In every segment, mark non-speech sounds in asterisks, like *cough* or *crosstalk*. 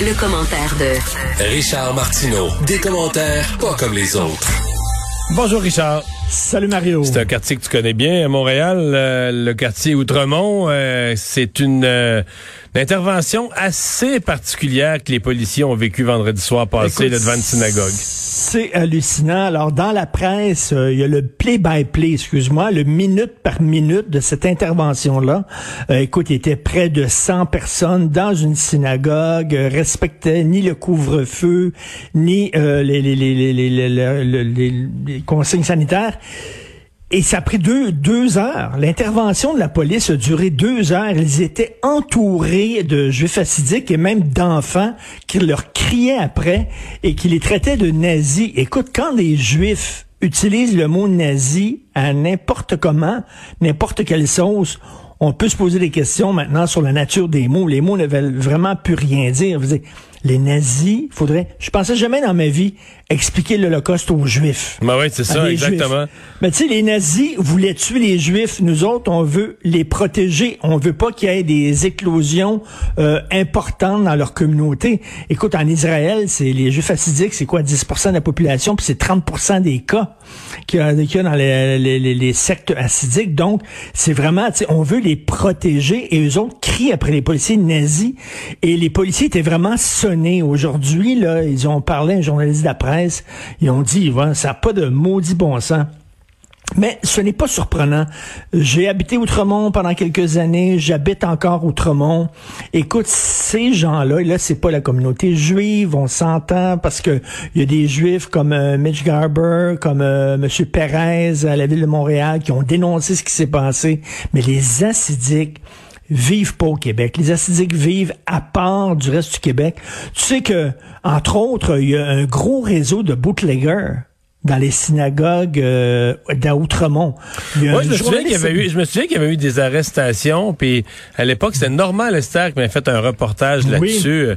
Le, commentaire de Richard Martineau. Des commentaires pas comme les autres. Bonjour Richard. Salut Mario. C'est un quartier que tu connais bien à Montréal, euh, le quartier Outremont. Euh, c'est une, euh, intervention assez particulière que les policiers ont vécu vendredi soir passé devant une synagogue. C'est hallucinant. Alors dans la presse, il y a le play-by-play, excuse-moi, le minute par minute de cette intervention-là. écoute, il était près de 100 personnes dans une synagogue, respectaient ni le couvre-feu, ni les consignes sanitaires. Et ça a pris deux, deux heures. L'intervention de la police a duré deux heures. Ils étaient entourés de juifs assidiques et même d'enfants qui leur criaient après et qui les traitaient de nazis. Écoute, quand des juifs utilisent le mot nazi à n'importe comment, n'importe quelle sauce, on peut se poser des questions maintenant sur la nature des mots. Les mots ne veulent vraiment plus rien dire. Les nazis, faudrait, je pensais jamais dans ma vie expliquer l'Holocauste aux Juifs. Ben oui, c'est ça, exactement. Mais tu sais, les nazis voulaient tuer les Juifs. Nous autres, on veut les protéger. On veut pas qu'il y ait des éclosions euh, importantes dans leur communauté. Écoute, en Israël, c'est les Juifs assidiques, c'est quoi, 10% de la population, puis c'est 30% des cas qu'il y, a, dans les, les, les, sectes assidiques. Donc, c'est vraiment, tu sais, on veut les protéger et eux autres crient après les policiers nazis. Et les policiers étaient vraiment Aujourd'hui, là, ils ont parlé à un journaliste de la presse, ils ont dit, ça n'a pas de maudit bon sens. Mais ce n'est pas surprenant. J'ai habité Outremont pendant quelques années, j'habite encore Outremont. Écoute, ces gens-là, là, c'est pas la communauté juive, on s'entend parce que il y a des juifs comme euh, Mitch Garber, comme euh, M. Perez à la ville de Montréal qui ont dénoncé ce qui s'est passé. Mais les acidiques, vivent pas au Québec. Les acidiques vivent à part du reste du Québec. Tu sais que, entre autres, il y a un gros réseau de bootleggers dans les synagogues euh, d'Outremont. je, me souviens qu'il y avait eu, je me souviens qu'il y avait eu des arrestations, puis à l'époque, c'était Normand Lester qui m'avait fait un reportage là-dessus.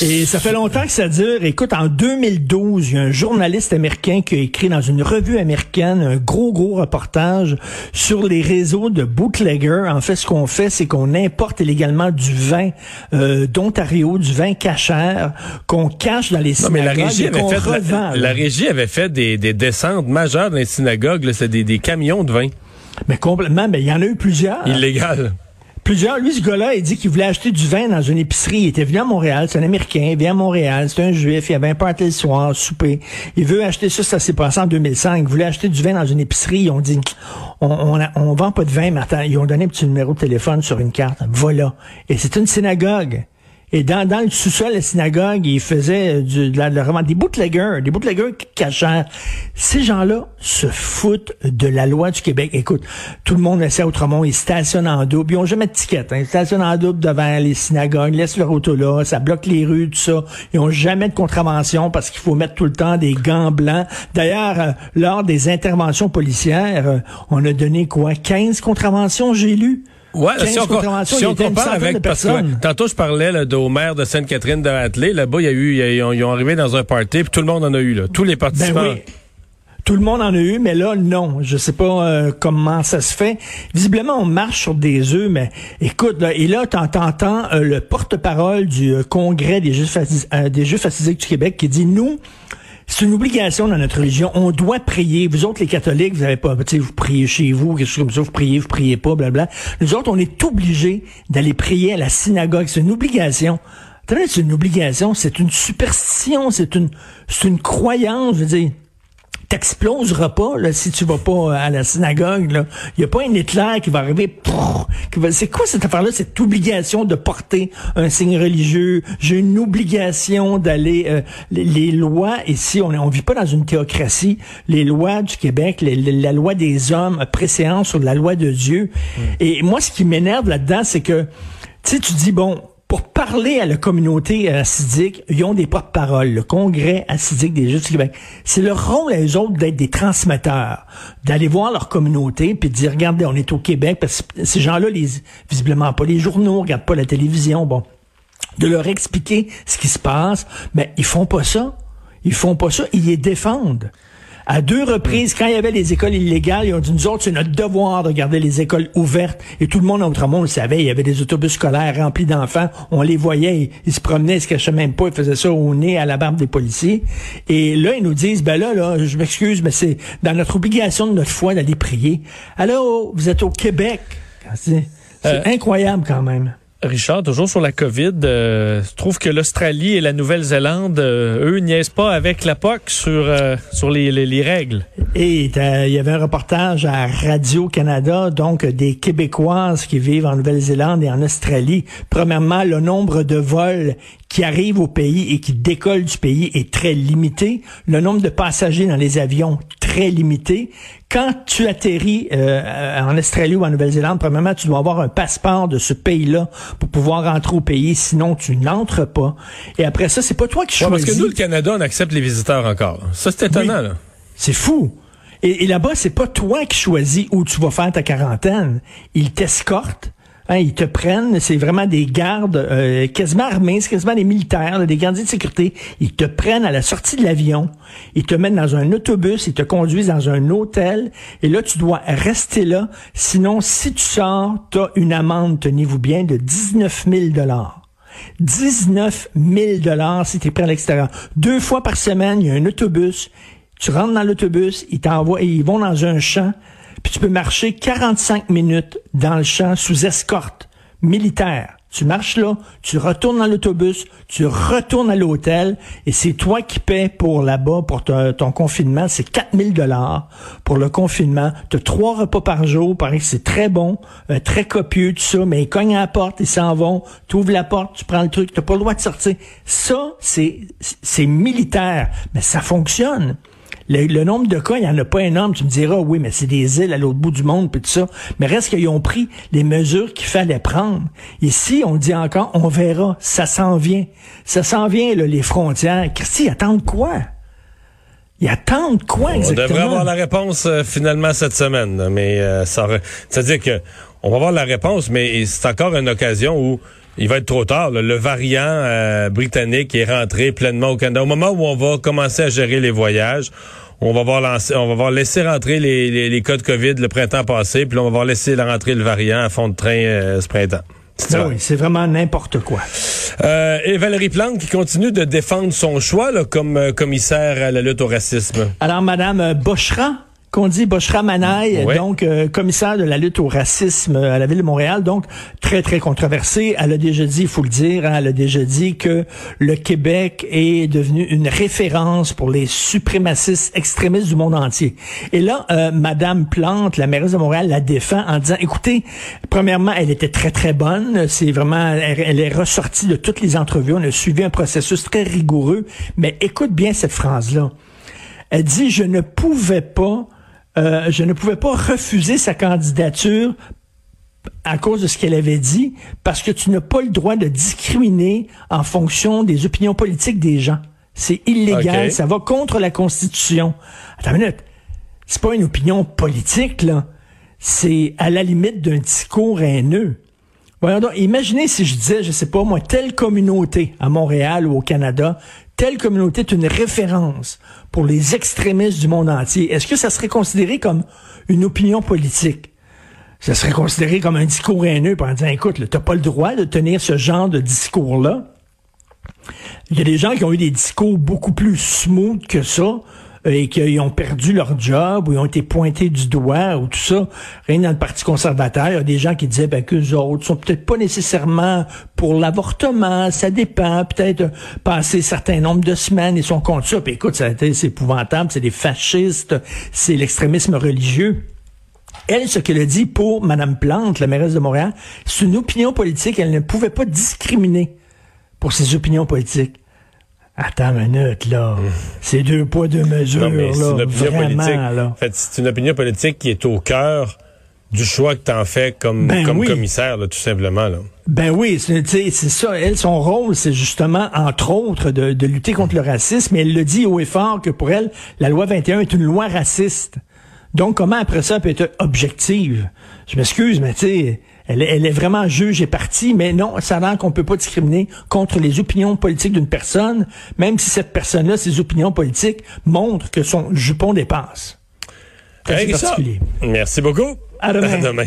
Et ça fait longtemps que ça dure. Écoute, en 2012, il y a un journaliste américain qui a écrit dans une revue américaine un gros, gros reportage sur les réseaux de bootleggers. En fait, ce qu'on fait, c'est qu'on importe illégalement du vin euh, d'Ontario, du vin cachère, qu'on cache dans les synagogues mais la régie avait fait, revend. La, régie avait fait des, des descentes majeures dans les synagogues. C'est des, des camions de vin. Mais complètement. Mais il y en a eu plusieurs. Illégal. Plusieurs. Lui, ce gars-là, il dit qu'il voulait acheter du vin dans une épicerie. Il était venu à Montréal. C'est un Américain. Il vient à Montréal. C'est un juif. Il avait un party le soir, souper. Il veut acheter ça. Ça s'est passé en 2005. Il voulait acheter du vin dans une épicerie. Ils ont dit, on, on, vend pas de vin, mais attends, ils ont donné un petit numéro de téléphone sur une carte. Voilà. Et c'est une synagogue. Et dans, dans le sous-sol de la synagogue, ils faisaient du, de la, de des bootleggers, des bootleggers cachants. Ces gens-là se foutent de la loi du Québec. Écoute, tout le monde essaie autrement, ils stationnent en double. Ils ont jamais de ticket. Hein. Ils stationnent en double devant les synagogues, laissent leur auto là, ça bloque les rues, tout ça. Ils ont jamais de contravention parce qu'il faut mettre tout le temps des gants blancs. D'ailleurs, euh, lors des interventions policières, euh, on a donné quoi? 15 contraventions, j'ai lu? Ouais, si on, si on compare avec, parce que tantôt je parlais là, au maire de Sainte-Catherine de Hatley, là-bas, il y a eu, ils ont, arrivé dans un party, puis tout le monde en a eu, là, tous les participants. Ben oui. Tout le monde en a eu, mais là, non. Je sais pas euh, comment ça se fait. Visiblement, on marche sur des œufs, mais écoute, là, et là, t'entends euh, le porte-parole du euh, Congrès des Juifs, des Juifs du Québec qui dit, nous, c'est une obligation dans notre religion. On doit prier. Vous autres, les catholiques, vous avez pas, tu sais, vous priez chez vous, quelque chose comme ça, vous priez, vous priez pas, blabla. Nous autres, on est obligés d'aller prier à la synagogue. C'est une obligation. C'est une obligation, c'est une superstition, c'est une, c'est une croyance, je veux dire t'exploseras pas là, si tu vas pas à la synagogue. Il y a pas un Hitler qui va arriver. C'est quoi cette affaire-là, cette obligation de porter un signe religieux? J'ai une obligation d'aller... Euh, les, lois, ici, on ne vit pas dans une théocratie. Les lois du Québec, la loi des hommes préséance sur la loi de Dieu. Mm. Et moi, ce qui m'énerve là-dedans, c'est que tu sais, tu dis, bon, pour parler à la communauté assidique, ils ont des porte-paroles, le congrès assidique des Juifs du Québec. C'est leur rôle à eux autres d'être des transmetteurs, d'aller voir leur communauté puis de dire, regardez, on est au Québec, parce que ces gens-là, les, visiblement pas les journaux, regardent pas la télévision, bon, de leur expliquer ce qui se passe, mais ils font pas ça. Ils font pas ça, ils les défendent. À deux reprises, quand il y avait les écoles illégales, ils ont dit, nous autres, c'est notre devoir de garder les écoles ouvertes. Et tout le monde, autrement, le savait. Il y avait des autobus scolaires remplis d'enfants. On les voyait. Ils, se promenaient, ils se cachaient même pas. Ils faisaient ça au nez, à la barbe des policiers. Et là, ils nous disent, ben là, là, je m'excuse, mais c'est dans notre obligation de notre foi d'aller prier. Alors, vous êtes au Québec. C'est euh, incroyable quand même. Richard, toujours sur la COVID, euh, trouve que l'Australie et la Nouvelle-Zélande, euh, eux, niaisent pas avec la POC sur, euh, sur les, les, règles. Et il y avait un reportage à Radio-Canada, donc des Québécoises qui vivent en Nouvelle-Zélande et en Australie. Premièrement, le nombre de vols qui arrivent au pays et qui décollent du pays est très limité. Le nombre de passagers dans les avions, très limité. Quand tu atterris euh, en Australie ou en Nouvelle-Zélande, premièrement, tu dois avoir un passeport de ce pays-là pour pouvoir rentrer au pays, sinon tu n'entres pas. Et après ça, c'est pas toi qui choisis. parce que nous, le Canada, on accepte les visiteurs encore. Ça, c'est étonnant. là. C'est fou. Et, et là-bas, c'est pas toi qui choisis où tu vas faire ta quarantaine. Ils t'escortent Hein, ils te prennent, c'est vraiment des gardes euh, quasiment armés, c'est quasiment des militaires, des gardiens de sécurité. Ils te prennent à la sortie de l'avion, ils te mettent dans un autobus, ils te conduisent dans un hôtel, et là, tu dois rester là. Sinon, si tu sors, tu as une amende, tenez-vous bien, de 19 000 dollars. 19 000 dollars si tu es prêt à l'extérieur. Deux fois par semaine, il y a un autobus. Tu rentres dans l'autobus, ils t'envoient, ils vont dans un champ puis tu peux marcher 45 minutes dans le champ sous escorte militaire. Tu marches là, tu retournes dans l'autobus, tu retournes à l'hôtel et c'est toi qui paies pour là-bas, pour ton confinement. C'est 4000 dollars pour le confinement. Tu as trois repas par jour. Pareil que c'est très bon, euh, très copieux, tout ça. Mais ils cognent à la porte, ils s'en vont. Tu ouvres la porte, tu prends le truc. Tu pas le droit de sortir. Ça, c'est, c'est militaire. Mais ça fonctionne. Le, nombre de cas, il n'y en a pas énorme. Tu me diras, oui, mais c'est des îles à l'autre bout du monde, puis tout ça. Mais reste qu'ils ont pris les mesures qu'il fallait prendre. Ici, on dit encore, on verra, ça s'en vient. Ça s'en vient, là, les frontières. Christy, ils attendent quoi? Ils attendent quoi exactement? On devrait avoir la réponse euh, finalement cette semaine, mais euh, ça, c'est-à-dire que on va avoir la réponse, mais c'est encore une occasion où il va être trop tard. Le variant euh, britannique est rentré pleinement au Canada. Au moment où on va commencer à gérer les voyages, on va voir lancer, on va voir laisser rentrer les, les, les, cas de COVID le printemps passé, puis on va voir laisser rentrer le variant à fond de train euh, ce printemps. Ah oui, c'est vraiment n'importe quoi. Euh, et Valérie Plante qui continue de défendre son choix là, comme euh, commissaire à la lutte au racisme. Alors, Madame Bochra, qu'on dit Boshra Manaï, donc euh, commissaire de la lutte au racisme à la ville de Montréal, donc très très controversée. Elle a déjà dit, il faut le dire, hein, elle a déjà dit que le Québec est devenu une référence pour les suprémacistes extrémistes du monde entier. Et là, euh, Madame Plante, la mairesse de Montréal, la défend en disant, écoutez, premièrement, elle était très très bonne. C'est vraiment, elle est ressortie de toutes les entrevues. On a suivi un processus très rigoureux. Mais écoute bien cette phrase là. Elle dit, je ne pouvais pas euh, je ne pouvais pas refuser sa candidature à cause de ce qu'elle avait dit, parce que tu n'as pas le droit de discriminer en fonction des opinions politiques des gens. C'est illégal, ça va contre la Constitution. Attends une minute, c'est pas une opinion politique, là. C'est à la limite d'un discours haineux. Voyons donc, imaginez si je disais, je sais pas moi, telle communauté à Montréal ou au Canada telle communauté est une référence pour les extrémistes du monde entier, est-ce que ça serait considéré comme une opinion politique? Ça serait considéré comme un discours haineux en disant, écoute, tu n'as pas le droit de tenir ce genre de discours-là. Il y a des gens qui ont eu des discours beaucoup plus smooth que ça, et qu'ils ont perdu leur job ou ils ont été pointés du doigt ou tout ça. Rien dans le Parti conservateur, il y a des gens qui disaient ben, qu'eux autres sont peut-être pas nécessairement pour l'avortement, ça dépend, peut-être passer certain nombre de semaines, ils sont contre ça. Puis écoute, c'est épouvantable, c'est des fascistes, c'est l'extrémisme religieux. Elle, ce qu'elle a dit pour Madame Plante, la mairesse de Montréal, c'est une opinion politique. Elle ne pouvait pas discriminer pour ses opinions politiques. Attends une minute, là. *laughs* C'est deux poids, deux mesures, là. Une opinion politique, En fait, c'est une opinion politique qui est au cœur du choix que tu en fais comme, Ben comme oui. commissaire, là, tout simplement. Là. Ben oui, c'est ça. Elle, son rôle, c'est justement, entre autres, de, de lutter contre le racisme. Et elle le dit haut et fort que pour elle, la loi 21 est une loi raciste. Donc, comment après ça elle peut être objective? Je m'excuse, mais tu sais, elle, est- elle est vraiment juge et partie, mais non, ça l'air qu'on peut pas discriminer contre les opinions politiques d'une personne, même si cette personne-là, ses opinions politiques montrent que son jupon dépasse. C'est particulier. Merci beaucoup. À demain. À demain.